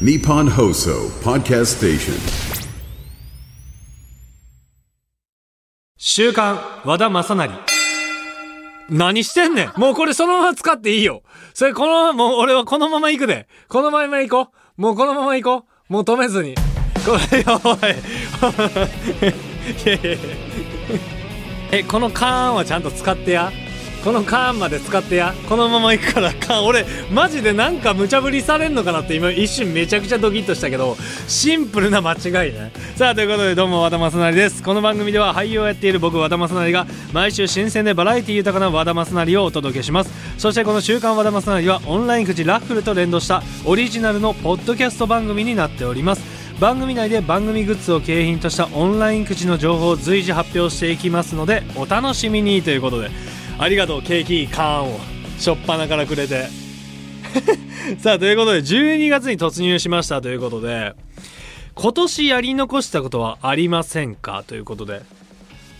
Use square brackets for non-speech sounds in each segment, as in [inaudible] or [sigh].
Nippon Hoso Podcast Station. 週刊和田正成。何してんねんもうこれそのまま使っていいよ。それこのまま、もう俺はこのまま行くで。このまま行こう。もうこのまま行こう。もう止めずに。これやばい。[laughs] いやいやえ、このカーンはちゃんと使ってや。このカーンまで使ってや。このまま行くからカーン。俺、マジでなんか無茶ぶりされんのかなって今一瞬めちゃくちゃドキッとしたけど、シンプルな間違いね。さあ、ということでどうも和田正成です。この番組では俳優をやっている僕和田正成が毎週新鮮でバラエティ豊かな和田正成をお届けします。そしてこの週刊和田正成はオンラインくじラッフルと連動したオリジナルのポッドキャスト番組になっております。番組内で番組グッズを景品としたオンラインくじの情報を随時発表していきますのでお楽しみにということでありがとうケーキカーンを。しょっぱなからくれて。[laughs] さあということで12月に突入しました。ということで今年やり残したことはありませんか？ということで。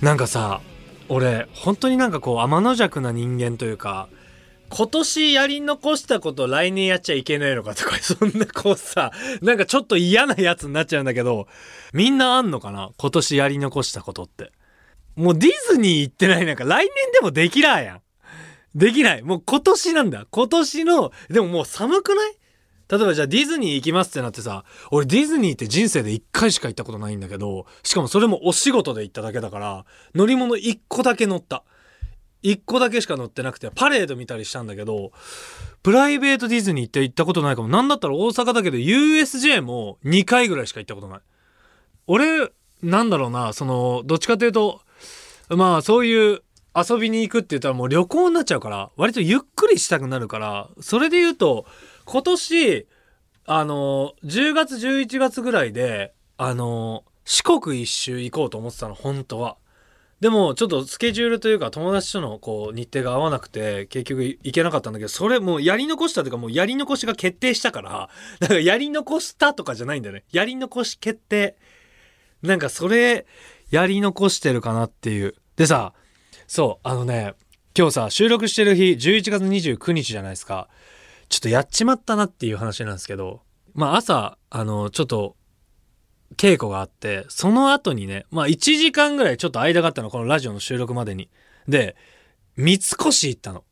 なんかさ俺本当になんかこう天の弱な人間というか今年やり残したこと来年やっちゃいけないのかとか、[laughs] そんなこうさ、なんかちょっと嫌なやつになっちゃうんだけど、みんなあんのかな？今年やり残したことって。もうディズニー行ってないなんか来年でもできらーやん。できない。もう今年なんだ。今年の、でももう寒くない？例えばじゃあディズニー行きますってなってさ、俺ディズニーって人生で1回しか行ったことないんだけど、しかもそれもお仕事で行っただけだから、乗り物1個だけ乗った。1個だけしか乗ってなくて、パレード見たりしたんだけど、プライベートディズニーって行ったことないかも。なんだったら大阪だけど USJ も2回ぐらいしか行ったことない。俺、なんだろうな、その、どっちかというと、まあそういう遊びに行くって言ったらもう旅行になっちゃうから、割とゆっくりしたくなるから、それで言うと、今年、あの、10月11月ぐらいで、あの、四国一周行こうと思ってたの、本当は。でもちょっとスケジュールというか友達とのこう日程が合わなくて結局行けなかったんだけどそれもうやり残したというかもうやり残しが決定したからだかやり残したとかじゃないんだよねやり残し決定なんかそれやり残してるかなっていうでさそうあのね今日さ収録してる日11月29日じゃないですかちょっとやっちまったなっていう話なんですけどまあ朝あのちょっと稽古があって、その後にね、まあ1時間ぐらいちょっと間があったの、このラジオの収録までに。で、三越行ったの。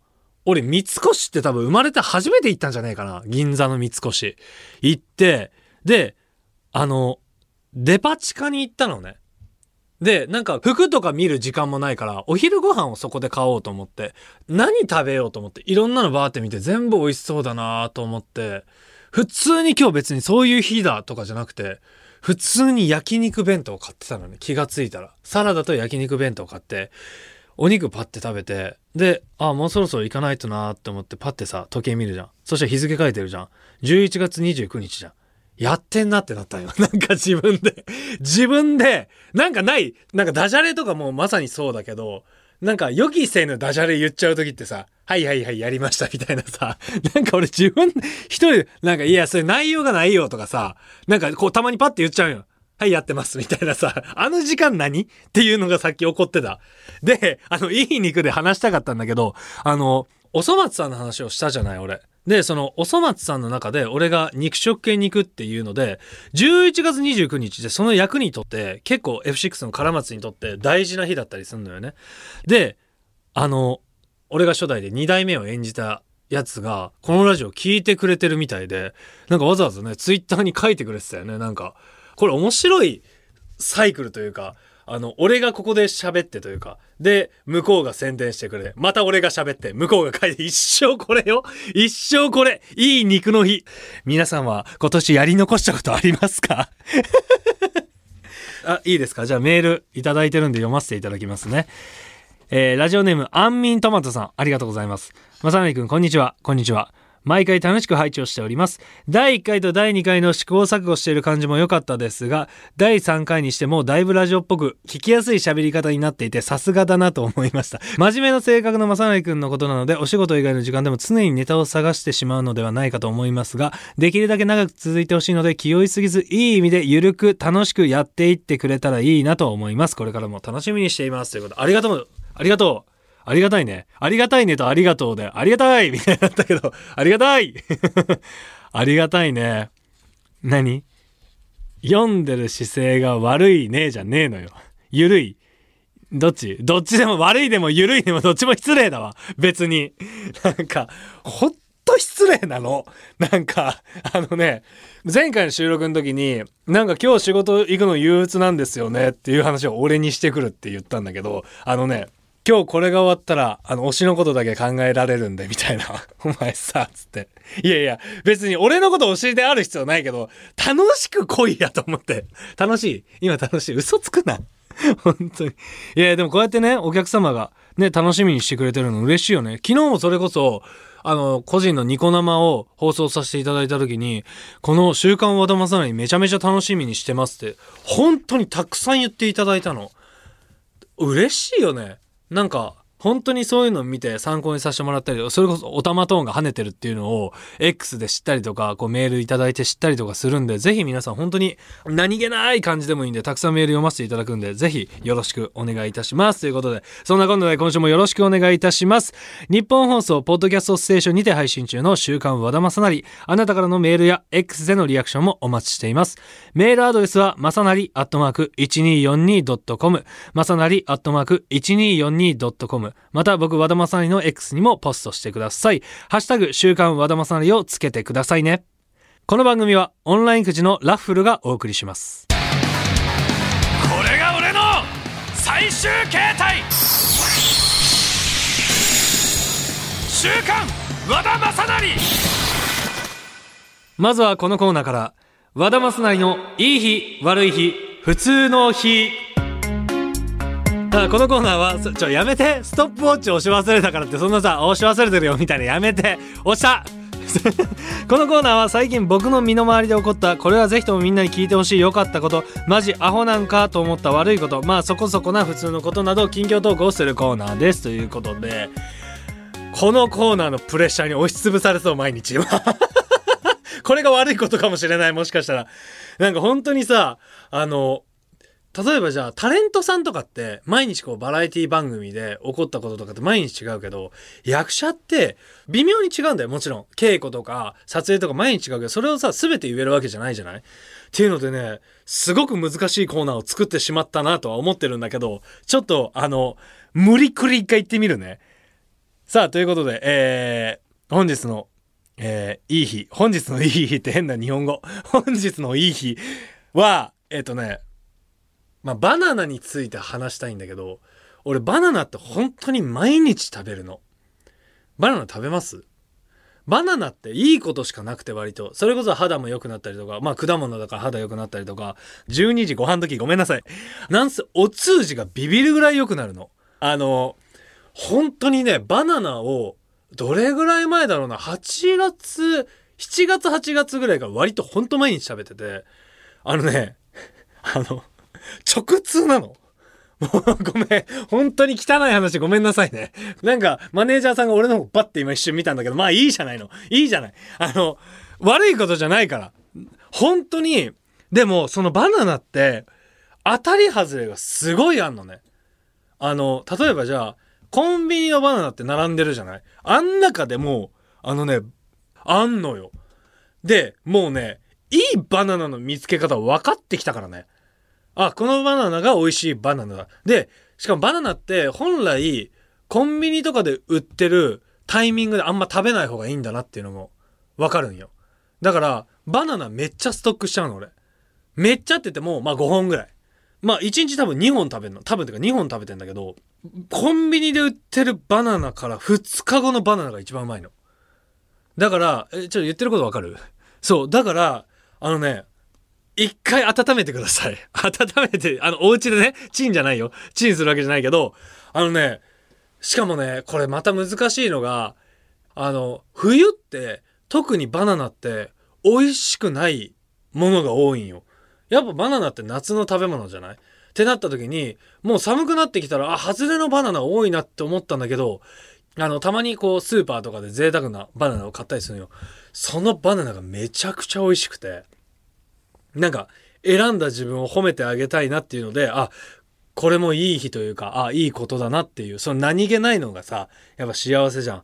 俺、三越って多分生まれて初めて行ったんじゃねえかな。銀座の三越。行って、で、あの、デパ地下に行ったのね。で、なんか服とか見る時間もないから、お昼ご飯をそこで買おうと思って、何食べようと思って、いろんなのバーって見て全部美味しそうだなと思って、普通に今日別にそういう日だとかじゃなくて、普通に焼肉弁当を買ってたのね。気がついたら。サラダと焼肉弁当買ってお肉パッて食べてであもうそろそろ行かないとなーって思ってパッてさ時計見るじゃん。そしたら日付書いてるじゃん。11月29日じゃん。やってんなってなったよ [laughs] なんか自分で自分でなんかないなんかダジャレとかもまさにそうだけどなんか予期せぬダジャレ言っちゃう時ってさ、はいはいはいやりましたみたいなさ、[laughs] なんか俺自分一人で、なんかいやそれ内容がないよとかさ、なんかこうたまにパッて言っちゃうよ。はいやってますみたいなさ、あの時間何？っていうのがさっき起こってた。で、あの、いい肉で話したかったんだけど、あの、おそ松さんの話をしたじゃない俺。で、その、おそ松さんの中で、俺が肉食系に行くっていうので、11月29日でその役にとって、結構 F6 の唐松にとって大事な日だったりするのよね。で、あの、俺が初代で2代目を演じたやつが、このラジオ聞いてくれてるみたいで、なんかわざわざね、ツイッターに書いてくれてたよね。なんか、これ面白いサイクルというか、あの、俺がここで喋ってというか、で、向こうが宣伝してくれて、また俺が喋って、向こうが書いて、一生これよ一生これいい肉の日皆さんは今年やり残したことありますか？[laughs] あ、いいですか？じゃあメールいただいてるんで読ませていただきますね。えーラジオネーム、アンミントマトさん、ありがとうございます。まさなりくん、こんにちは。こんにちは。毎回楽しく拝聴しております。第1回と第2回の試行錯誤している感じも良かったですが、第3回にしてもだいぶラジオっぽく聞きやすい喋り方になっていてさすがだなと思いました。真面目な性格のまさなりくんのことなので、お仕事以外の時間でも常にネタを探してしまうのではないかと思いますが、できるだけ長く続いてほしいので気負いすぎず、いい意味でゆるく楽しくやっていってくれたらいいなと思います。これからも楽しみにしています。ということ、ありがとう。ありがとう。ありがたいね。ありがたいねとありがとうで、ありがたいみたいになったけど、[laughs] ありがたい [laughs] ありがたいね。何？読んでる姿勢が悪いねじゃねえのよ。ゆるい。どっち？どっちでも悪いでも緩いでもどっちも失礼だわ。別に。なんか、ほんと失礼なの。なんか、あのね、前回の収録の時に、なんか今日仕事行くの憂鬱なんですよねっていう話を俺にしてくるって言ったんだけど、あのね、今日これが終わったら、あの、推しのことだけ考えられるんで、みたいな。[laughs] お前さ、つって。いやいや、別に俺のこと推しである必要ないけど、楽しく来いやと思って。楽しい今楽しい嘘つくな。[laughs] 本当に。いや、でもこうやってね、お客様がね、楽しみにしてくれてるの嬉しいよね。昨日もそれこそ、あの、個人のニコ生を放送させていただいた時に、この週刊和田正成めちゃめちゃ楽しみにしてますって、本当にたくさん言っていただいたの。嬉しいよね。なんか、本当にそういうのを見て参考にさせてもらったりそれこそオタマトーンが跳ねてるっていうのを X で知ったりとか、こうメールいただいて知ったりとかするんで、ぜひ皆さん本当に何気ない感じでもいいんで、たくさんメール読ませていただくんで、ぜひよろしくお願いいたします。ということで、そんな今度で今週もよろしくお願いいたします。日本放送、ポッドキャストステーションにて配信中の週刊和田正成、あなたからのメールや X でのリアクションもお待ちしています。メールアドレスは、まさなりアットマーク 1242.com、まさなりアットマーク 1242.com、また僕和田正成の X にもポストしてください。ハッシュタグ週刊和田正成をつけてくださいね。この番組はオンラインくじのラッフルがお送りします。これが俺の最終形態週刊和田正成まずはこのコーナーから和田正成のいい日悪い日普通の日あこのコーナーはちょやめて。ストップウォッチ押し忘れたからってそんなさ押し忘れてるよみたいな。やめて。押した。[laughs] このコーナーは最近僕の身の回りで起こったこれはぜひともみんなに聞いてほしい良かったことマジアホなんかと思った悪いことまあそこそこな普通のことなど近況投稿をするコーナーです。ということでこのコーナーのプレッシャーに押しつぶされそう毎日。[laughs] これが悪いことかもしれないもしかしたら。なんか本当にさあの例えばじゃあタレントさんとかって毎日こうバラエティ番組で起こったこととかって毎日違うけど役者って微妙に違うんだよ。もちろん。稽古とか撮影とか毎日違うけどそれをさ全て言えるわけじゃないじゃない？っていうのでねすごく難しいコーナーを作ってしまったなとは思ってるんだけどちょっとあの無理くり一回言ってみるね。さあということでえー、本日のえー、いい日。本日のいい日って変な日本語。本日のいい日はえっ、ー、とねまあ、バナナについて話したいんだけど、俺バナナって本当に毎日食べるの。バナナ食べます？バナナっていいことしかなくて割と。それこそ肌も良くなったりとか、まあ果物だから肌良くなったりとか、12時ご飯時ごめんなさい。なんせお通じがビビるぐらい良くなるの。あの、本当にね、バナナをどれぐらい前だろうな、8月、7月8月ぐらいか割とほんと毎日食べてて、あのね、[laughs] あの、直通なの？も [laughs] うごめん。本当に汚い話ごめんなさいね。なんか、マネージャーさんが俺の方バッて今一瞬見たんだけど、まあいいじゃないの。いいじゃない。あの、悪いことじゃないから。本当に、でもそのバナナって、当たり外れがすごいあんのね。あの、例えばじゃあ、コンビニのバナナって並んでるじゃない？あん中でもう、あのね、あんのよ。で、もうね、いいバナナの見つけ方分かってきたからね。あ、このバナナが美味しいバナナだ。で、しかもバナナって本来コンビニとかで売ってるタイミングであんま食べない方がいいんだなっていうのもわかるんよ。だからバナナめっちゃストックしちゃうの俺。めっちゃって言ってもまあ5本ぐらい。まあ1日多分2本食べるの。多分てか2本食べてんだけど、コンビニで売ってるバナナから2日後のバナナが一番うまいの。だから、え、ちょっと言ってることわかる？[laughs] そう。だから、あのね、一回温めてください。[laughs] 温めて、あの、お家でね、チンじゃないよ。チンするわけじゃないけど、あのね、しかもね、これまた難しいのが、あの、冬って、特にバナナって美味しくないものが多いんよ。やっぱバナナって夏の食べ物じゃない？ってなった時に、もう寒くなってきたら、あ、外れのバナナ多いなって思ったんだけど、あの、たまにこう、スーパーとかで贅沢なバナナを買ったりするよ。そのバナナがめちゃくちゃ美味しくて。なんか選んだ自分を褒めてあげたいなっていうのであこれもいい日というかあいいことだなっていうその何気ないのがさやっぱ幸せじゃん。っ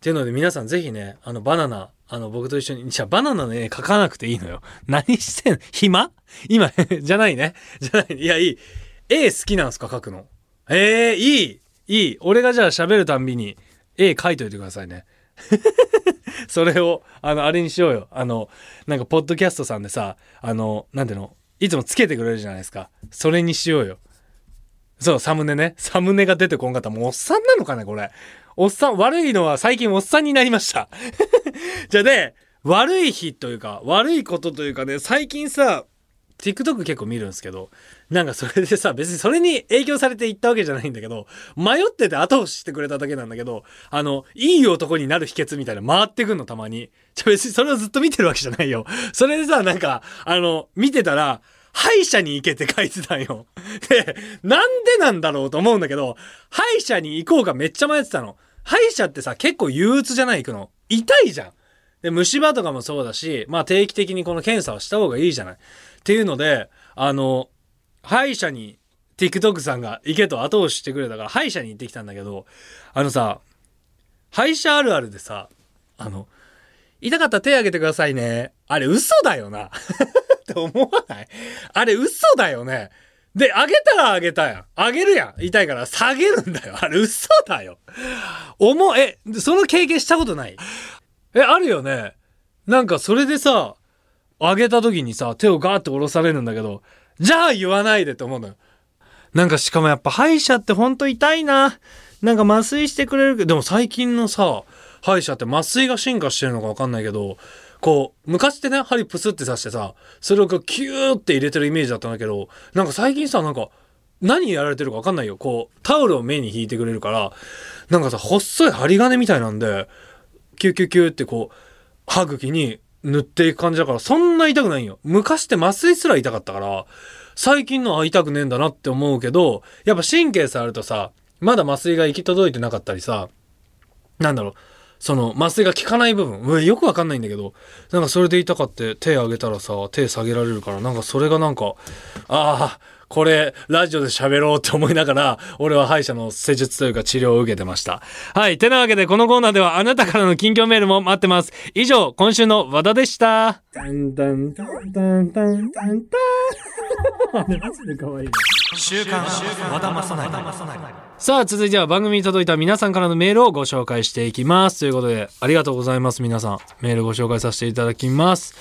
ていうので皆さん是非ねあのバナナあの、僕と一緒に、じゃあバナナの絵描かなくていいのよ。[laughs] 何してんの？暇？今、[laughs] じゃないね。じゃない。いや、いい。絵好きなんすか？描くの。ええー、いいいい。俺がじゃあ喋るたんびに絵描いといてくださいね。[laughs] [laughs] それを、あの、あれにしようよ。あの、なんか、ポッドキャストさんでさ、あの、なんていうの、いつもつけてくれるじゃないですか。それにしようよ。そう、サムネね。サムネが出てこんかった。もうおっさんなのかね、これ。おっさん、悪いのは最近おっさんになりました。[laughs] じゃあね、悪い日というか、悪いことというかね、最近さ、TikTok 結構見るんですけど、なんかそれでさ、別にそれに影響されて行ったわけじゃないんだけど、迷ってて後押ししてくれただけなんだけど、あの、いい男になる秘訣みたいな回ってくんのたまに。じゃ別にそれをずっと見てるわけじゃないよ。それでさ、なんか、あの、見てたら、歯医者に行けって書いてたんよ。で、なんでなんだろうと思うんだけど、歯医者に行こうかめっちゃ迷ってたの。歯医者ってさ、結構憂鬱じゃない？行くの。痛いじゃん。で、虫歯とかもそうだし、まあ定期的にこの検査をした方がいいじゃない。っていうので、あの、歯医者に TikTok さんが行けと後押ししてくれたから歯医者に行ってきたんだけど、あのさ、歯医者あるあるでさ、あの、痛かったら手挙げてくださいね。あれ嘘だよな。[laughs] って思わない？あれ嘘だよね。で、あげたらあげたやん。あげるやん。痛いから下げるんだよ。あれ嘘だよ。思え、その経験したことない？え、あるよね。なんかそれでさ、あげた時にさ、手をガーって下ろされるんだけど、じゃあ言わないでって思うのよ。なんかしかもやっぱ歯医者ってほんと痛いな。なんか麻酔してくれるけど、でも最近のさ、歯医者って麻酔が進化してるのかわかんないけど、こう、昔ってね、針プスって刺してさ、それをキューって入れてるイメージだったんだけど、なんか最近さ、なんか、何やられてるかわかんないよ。こう、タオルを目に引いてくれるから、なんかさ、細い針金みたいなんで、キューキューキューってこう、歯茎に塗っていく感じだから、そんな痛くないよ。昔って麻酔すら痛かったから、最近のは痛くねえんだなって思うけど、やっぱ神経触るとさ、まだ麻酔が行き届いてなかったりさ、なんだろう、その麻酔が効かない部分、うよくわかんないんだけど、なんかそれで痛かって手上げたらさ、手下げられるから、なんかそれがなんか、ああ、これ、ラジオで喋ろうって思いながら、俺は歯医者の施術というか治療を受けてました。はい。てなわけで、このコーナーではあなたからの近況メールも待ってます。以上、今週の和田でした。ダンダンダンダンダンダンダン。マジで可愛い週刊和田正成。さあ、続いては番組に届いた皆さんからのメールをご紹介していきます。ということで、ありがとうございます、皆さん。メールご紹介させていただきます。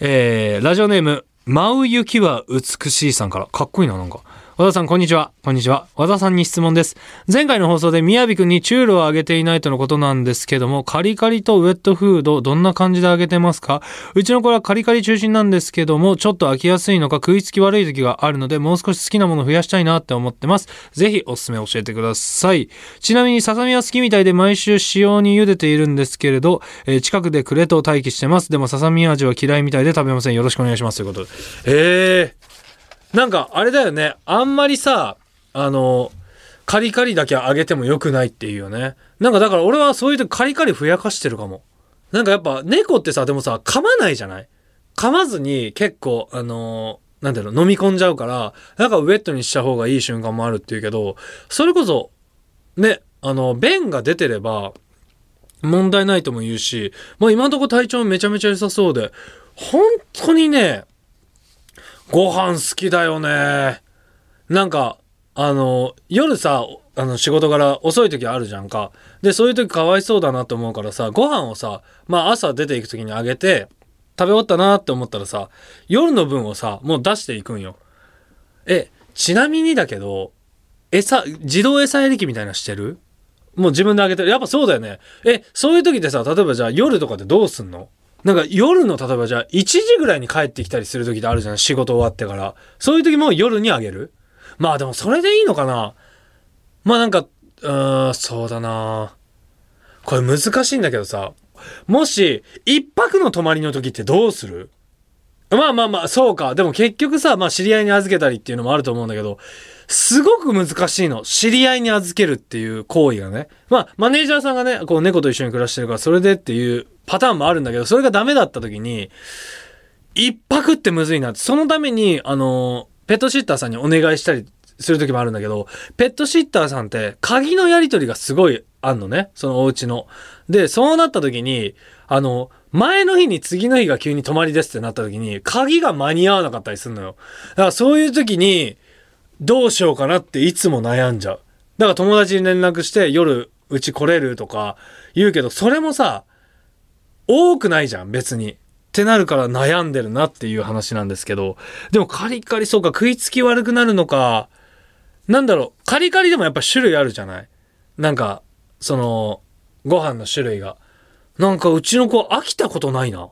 えー、ラジオネーム、舞う雪は美しいさんから、かっこいいな、なんか。和田さん、こんにちは。こんにちは。和田さんに質問です。前回の放送でみやびくんにチュールをあげていないとのことなんですけども、カリカリとウェットフード、どんな感じであげてますか？うちの子はカリカリ中心なんですけども、ちょっと飽きやすいのか食いつき悪い時があるので、もう少し好きなもの増やしたいなって思ってます。ぜひおすすめ教えてください。ちなみにささみは好きみたいで毎週使用に茹でているんですけれど、えー、近くでクレと待機してます。でもささみ味は嫌いみたいで食べません。よろしくお願いします。ということで。えー。なんか、あれだよね。あんまりさ、あの、カリカリだけ上げても良くないっていうよね。なんかだから俺はそういう時カリカリふやかしてるかも。なんかやっぱ猫ってさ、でもさ、噛まないじゃない？噛まずに結構、あの、なんていう、飲み込んじゃうから、なんかウェットにした方がいい瞬間もあるっていうけど、それこそ、ね、あの、便が出てれば、問題ないとも言うし、まあ今のとこ体調めちゃめちゃ良さそうで、本当にね、ご飯好きだよね。なんか、あの、夜さ、あの、仕事から遅い時あるじゃんか。で、そういう時かわいそうだなと思うからさ、ご飯をさ、まあ朝出ていく時にあげて、食べ終わったなって思ったらさ、夜の分をさ、もう出していくんよ。え、ちなみにだけど、餌、自動餌やり機みたいなしてる？もう自分であげてる。やっぱそうだよね。え、そういう時ってさ、例えばじゃあ夜とかでどうすんの？なんか夜の例えばじゃあ1時ぐらいに帰ってきたりする時ってあるじゃん。仕事終わってから。そういう時も夜にあげる？まあでもそれでいいのかな？まあなんか、うーん、そうだなこれ難しいんだけどさ、もし、一泊の泊まりの時ってどうする？まあまあまあ、そうか。でも結局さ、まあ知り合いに預けたりっていうのもあると思うんだけど、すごく難しいの。知り合いに預けるっていう行為がね。まあ、マネージャーさんがね、こう猫と一緒に暮らしてるから、それでっていうパターンもあるんだけど、それがダメだった時に、一泊ってむずいなって。そのために、あのペットシッターさんにお願いしたりする時もあるんだけど、ペットシッターさんって鍵のやり取りがすごいあんのね。そのお家の。で、そうなった時に、あの、前の日に次の日が急に泊まりですってなった時に、鍵が間に合わなかったりするのよ。だからそういう時に、どうしようかなっていつも悩んじゃう。だから友達に連絡して夜うち来れるとか言うけど、それもさ、多くないじゃん、別に。ってなるから悩んでるなっていう話なんですけど。でもカリカリそうか、食いつき悪くなるのか。なんだろう、カリカリでもやっぱ種類あるじゃないなんか、その、ご飯の種類が。なんかうちの子飽きたことないな。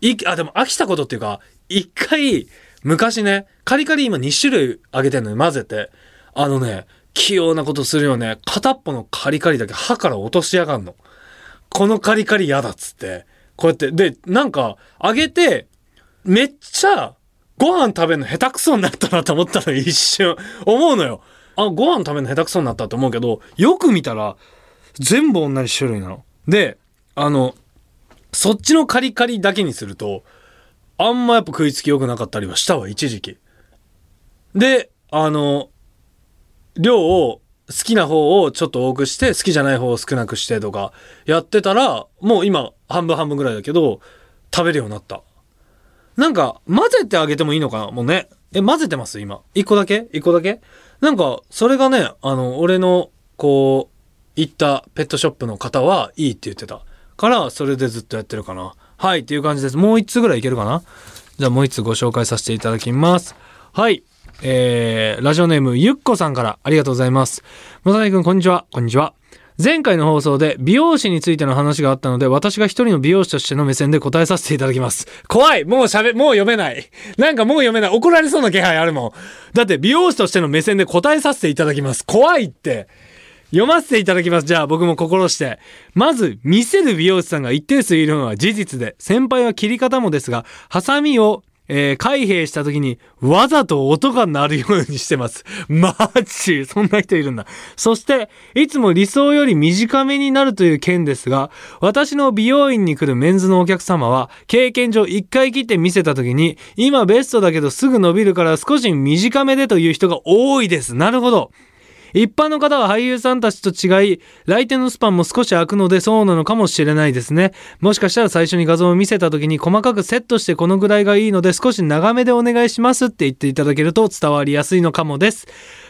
い、あ、でも飽きたことっていうか、一回、昔ね、カリカリ今2種類あげてんのに混ぜて、あのね、器用なことするよね。片っぽのカリカリだけ歯から落としやがんの。このカリカリ嫌だっつって。こうやって。で、なんか、あげて、めっちゃ、ご飯食べるの下手くそになったなと思ったの一瞬。思うのよ。あ、ご飯食べるの下手くそになったと思うけど、よく見たら、全部同じ種類なの。で、あの、そっちのカリカリだけにすると、あんまやっぱ食いつき良くなかったりはしたわ、一時期。で、あの、量を好きな方をちょっと多くして、好きじゃない方を少なくしてとかやってたら、もう今半分半分ぐらいだけど、食べるようになった。なんか、混ぜてあげてもいいのかなもうね。え、混ぜてます？今。一個だけ？一個だけ？なんか、それがね、あの、俺の、こう、行ったペットショップの方はいいって言ってた。から、それでずっとやってるかな。はい、っていう感じです。もう一つぐらいいけるかな？じゃあもう一つご紹介させていただきます。はい。えー、ラジオネームゆっこさんからありがとうございます。まさにくん、こんにちは。こんにちは。前回の放送で美容師についての話があったので、私が一人の美容師としての目線で答えさせていただきます。怖いもう喋、もう読めない。なんかもう読めない。怒られそうな気配あるもん。だって美容師としての目線で答えさせていただきます。怖いって。読ませていただきます。じゃあ僕も心して。まず、見せる美容師さんが一定数いるのは事実で、先輩は切り方もですが、ハサミを、えー開閉した時にわざと音が鳴るようにしてます。マジそんな人いるんだ。そして、いつも理想より短めになるという件ですが、私の美容院に来るメンズのお客様は、経験上一回切って見せた時に、今ベストだけどすぐ伸びるから少し短めでという人が多いです。なるほど。一般の方は俳優さんたちと違い、来店のスパンも少し空くのでそうなのかもしれないですね。もしかしたら最初に画像を見せた時に細かくセットしてこのぐらいがいいので少し長めでお願いしますって言っていただけると伝わりやすいのかもです。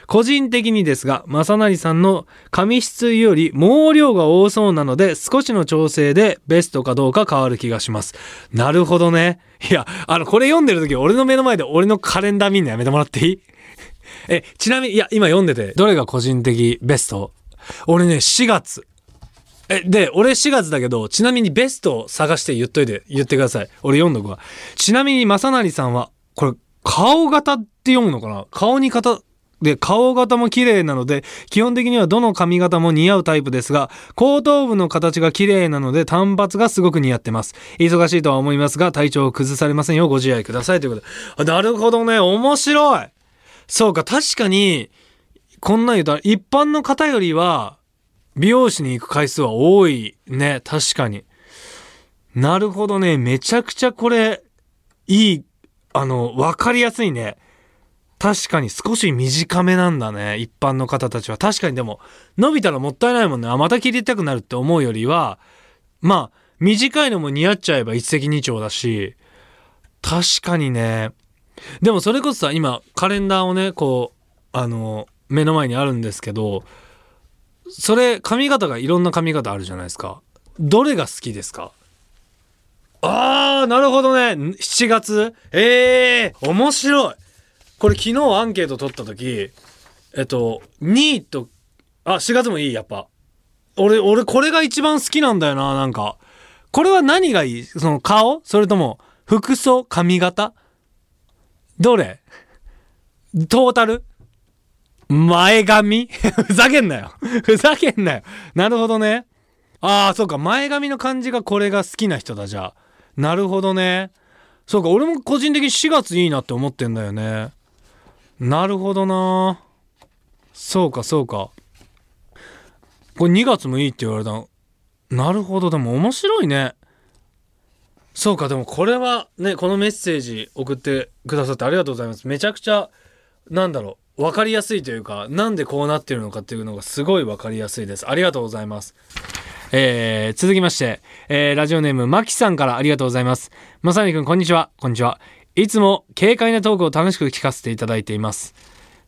個人的にですが、正成さんの髪質より毛量が多そうなので少しの調整でベストかどうか変わる気がします。なるほどね。いや、あの、これ読んでる時俺の目の前で俺のカレンダー見んのやめてもらっていい？え、ちなみに、いや、今読んでて、どれが個人的ベスト？俺ね、4月。え、で、俺4月だけど、ちなみにベストを探して言っといて、言ってください。俺読んどくわ。ちなみに、正成さんは、これ、顔型って読むのかな？顔に型、で、顔型も綺麗なので、基本的にはどの髪型も似合うタイプですが、後頭部の形が綺麗なので、単発がすごく似合ってます。忙しいとは思いますが、体調を崩されませんようご自愛ください。ということで。あなるほどね、面白いそうか、確かに、こんなん言うと、一般の方よりは、美容師に行く回数は多いね。確かに。なるほどね。めちゃくちゃこれ、いい、あの、わかりやすいね。確かに少し短めなんだね。一般の方たちは。確かにでも、伸びたらもったいないもんね。あ、また切りたくなるって思うよりは、まあ、短いのも似合っちゃえば一石二鳥だし、確かにね。でもそれこそさ、今、カレンダーをね、こう、あの、目の前にあるんですけど、それ、髪型がいろんな髪型あるじゃないですか。どれが好きですか？あー、なるほどね。7月？えー、面白い。これ昨日アンケート取った時、えっと、2位と、あ、4月もいい、やっぱ。俺、俺、これが一番好きなんだよな、なんか。これは何がいい？その顔？それとも、服装？髪型？どれ？トータル？前髪？ふざけんなよ。ふざけんなよ。なるほどね。ああ、そうか。前髪の感じがこれが好きな人だ、じゃあ。なるほどね。そうか。俺も個人的に4月いいなって思ってんだよね。なるほどな。そうか、そうか。これ2月もいいって言われたの。なるほど。でも面白いね。そうか、でもこれはね、このメッセージ送ってくださってありがとうございます。めちゃくちゃ、なんだろう、わかりやすいというか、なんでこうなってるのかっていうのがすごいわかりやすいです。ありがとうございます。えー、続きまして、えー、ラジオネーム、まきさんからありがとうございます。まさにくん、こんにちは。こんにちは。いつも軽快なトークを楽しく聞かせていただいています。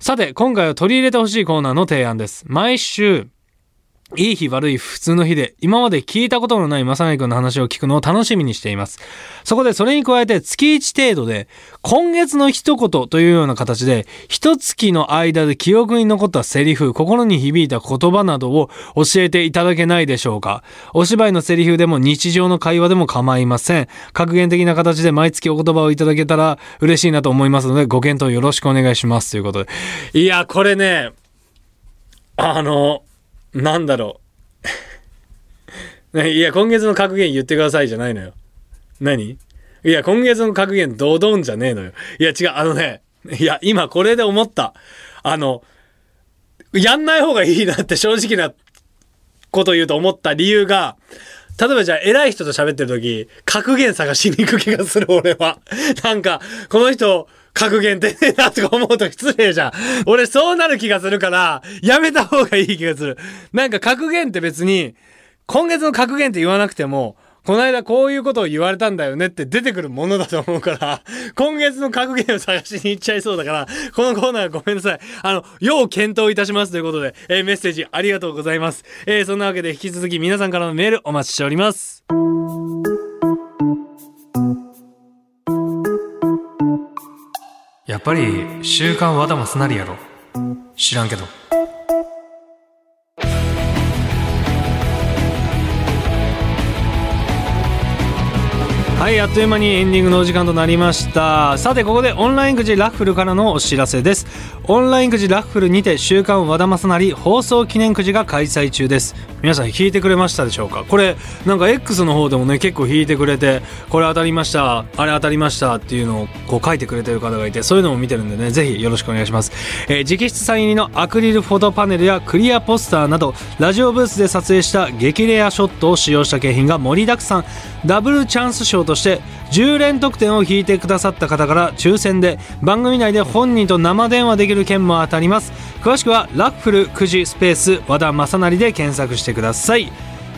さて、今回は取り入れてほしいコーナーの提案です。毎週、いい日悪い普通の日で今まで聞いたことのない正成君の話を聞くのを楽しみにしています。そこでそれに加えて月1程度で今月の一言というような形で一月の間で記憶に残ったセリフ、心に響いた言葉などを教えていただけないでしょうか。お芝居のセリフでも日常の会話でも構いません。格言的な形で毎月お言葉をいただけたら嬉しいなと思いますのでご検討よろしくお願いしますということで。いや、これね、あの、なんだろう。[laughs] いや、今月の格言言ってくださいじゃないのよ。何？いや、今月の格言ドドンじゃねえのよ。いや、違う、あのね、いや、今これで思った。あの、やんない方がいいなって正直なこと言うと思った理由が、例えばじゃあ偉い人と喋ってる時、格言探しに行く気がする俺は。なんか、この人、格言ってねえなとか思うと失礼じゃん。俺そうなる気がするから、やめた方がいい気がする。なんか格言って別に、今月の格言って言わなくても、この間こういうことを言われたんだよねって出てくるものだと思うから、今月の格言を探しに行っちゃいそうだから、このコーナーごめんなさい。あの、要検討いたしますということで、えーメッセージありがとうございます。えーそんなわけで引き続き皆さんからのメールお待ちしております。やっぱり、週刊和田マスなりやろ。知らんけど。はい、あっという間にエンディングのお時間となりました。さて、ここでオンラインくじラッフルからのお知らせです。オンラインくじラッフルにて週刊和田正成放送記念くじが開催中です。皆さん引いてくれましたでしょうか？これ、なんか X の方でもね、結構引いてくれて、これ当たりました、あれ当たりましたっていうのをこう書いてくれてる方がいて、そういうのも見てるんでね、ぜひよろしくお願いします。えー直筆サイン入りのアクリルフォトパネルやクリアポスターなど、ラジオブースで撮影した激レアショットを使用した景品が盛りだくさん、ダブルチャンス賞として10連得点を引いてくださった方から抽選で番組内で本人と生電話できる券も当たります。詳しくはラッフル9時スペース和田正成で検索してください。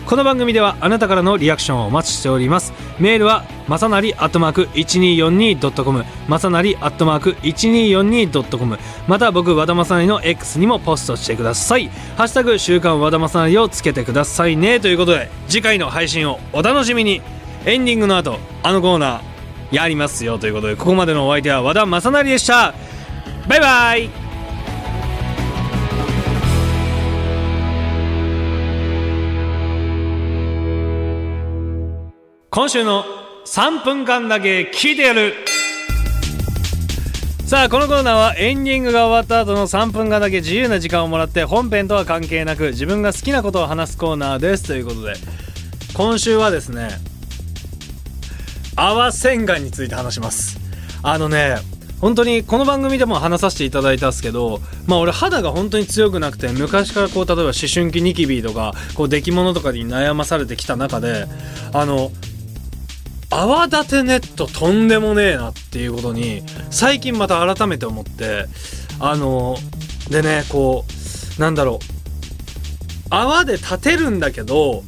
この番組ではあなたからのリアクションをお待ちしております。メールはまさなりアットマーク 1242.com まさなりアットマーク 1242.com また僕和田正成の X にもポストしてください。ハッシュタグ週刊和田正成をつけてくださいね。ということで次回の配信をお楽しみに。エンディングの後あのコーナーやりますよということでここまでのお相手は和田正成でした。バイバイ。今週の3分間だけ聞いてやる。さあこのコーナーはエンディングが終わった後の3分間だけ自由な時間をもらって本編とは関係なく自分が好きなことを話すコーナーです。ということで今週はですね泡洗顔について話します。あのね本当にこの番組でも話させていただいたんですけどまあ俺肌が本当に強くなくて昔からこう例えば思春期ニキビとかこう出来物とかに悩まされてきた中であの泡立てネットとんでもねえなっていうことに最近また改めて思ってあのでねこうなんだろう泡で立てるんだけど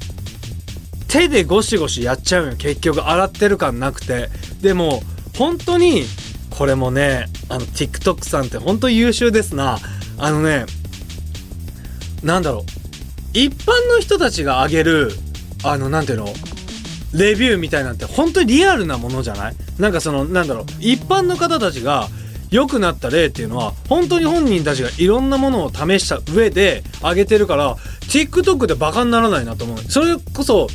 手でゴシゴシやっちゃうよ。結局洗ってる感なくて。でも本当にこれもねあの TikTok さんって本当優秀ですな。あのねなんだろう。一般の人たちが上げるあのなんていうの？レビューみたいなんて本当にリアルなものじゃない？なんかそのなんだろう。一般の方たちが良くなった例っていうのは本当に本人たちがいろんなものを試した上で上げてるから TikTok でバカにならないなと思う。それこそ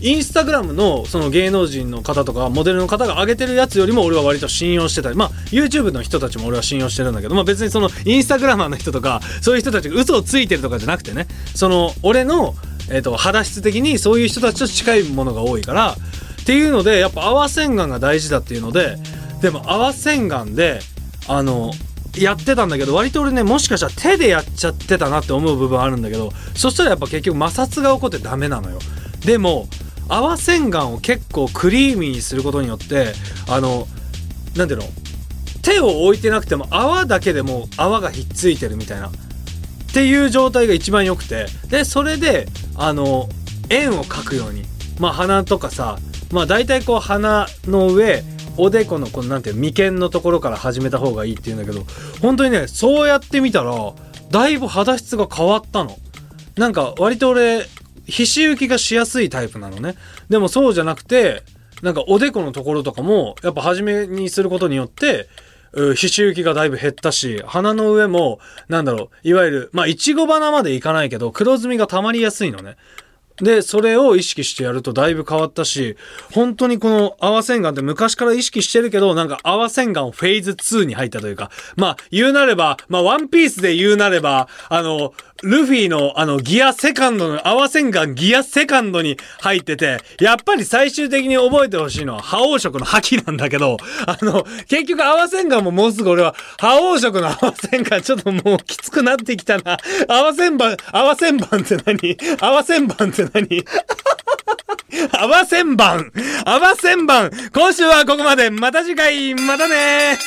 インスタグラムのその芸能人の方とかモデルの方が上げてるやつよりも俺は割と信用してたり。まあ YouTube の人たちも俺は信用してるんだけど。まあ別にそのインスタグラマーの人とか [laughs] そういう人たちが嘘をついてるとかじゃなくてね。その俺の、えー、と肌質的にそういう人たちと近いものが多いから。っていうのでやっぱ泡洗顔が大事だっていうので。でも泡洗顔であのやってたんだけど割と俺ねもしかしたら手でやっちゃってたなって思う部分あるんだけどそしたらやっぱ結局摩擦が起こってダメなのよ。でも泡洗顔を結構クリーミーにすることによってあのなんていうの？手を置いてなくても泡だけでも泡がひっついてるみたいな。っていう状態が一番良くて。でそれであの円を描くように。まあ鼻とかさまあ大体こう鼻の上おでこのこのなんていう眉間のところから始めた方がいいっていうんだけど本当にねそうやってみたらだいぶ肌質が変わったの。なんか割と俺皮脂浮きがしやすいタイプなのねでもそうじゃなくてなんかおでこのところとかもやっぱ初めにすることによってう皮脂浮きがだいぶ減ったし、鼻の上も、なんだろう、いわゆる、まあ、いちご花までいかないけど、黒ずみが溜まりやすいのね。で、それを意識してやるとだいぶ変わったし、本当にこの泡洗顔って昔から意識してるけど、なんか泡洗顔フェーズ2に入ったというか、まあ、言うなれば、まあ、ワンピースで言うなれば、あの、ルフィのあのギアセカンドの、泡洗顔ギアセカンドに入ってて、やっぱり最終的に覚えてほしいのは、覇王色の覇気なんだけど、あの、結局泡洗顔ももうすぐ俺は、覇王色の泡洗顔ちょっともうきつくなってきたな。泡洗顔、泡洗顔って何？泡洗顔って何何？合わせんばん。合わせんばん。今週はここまで。また次回。またね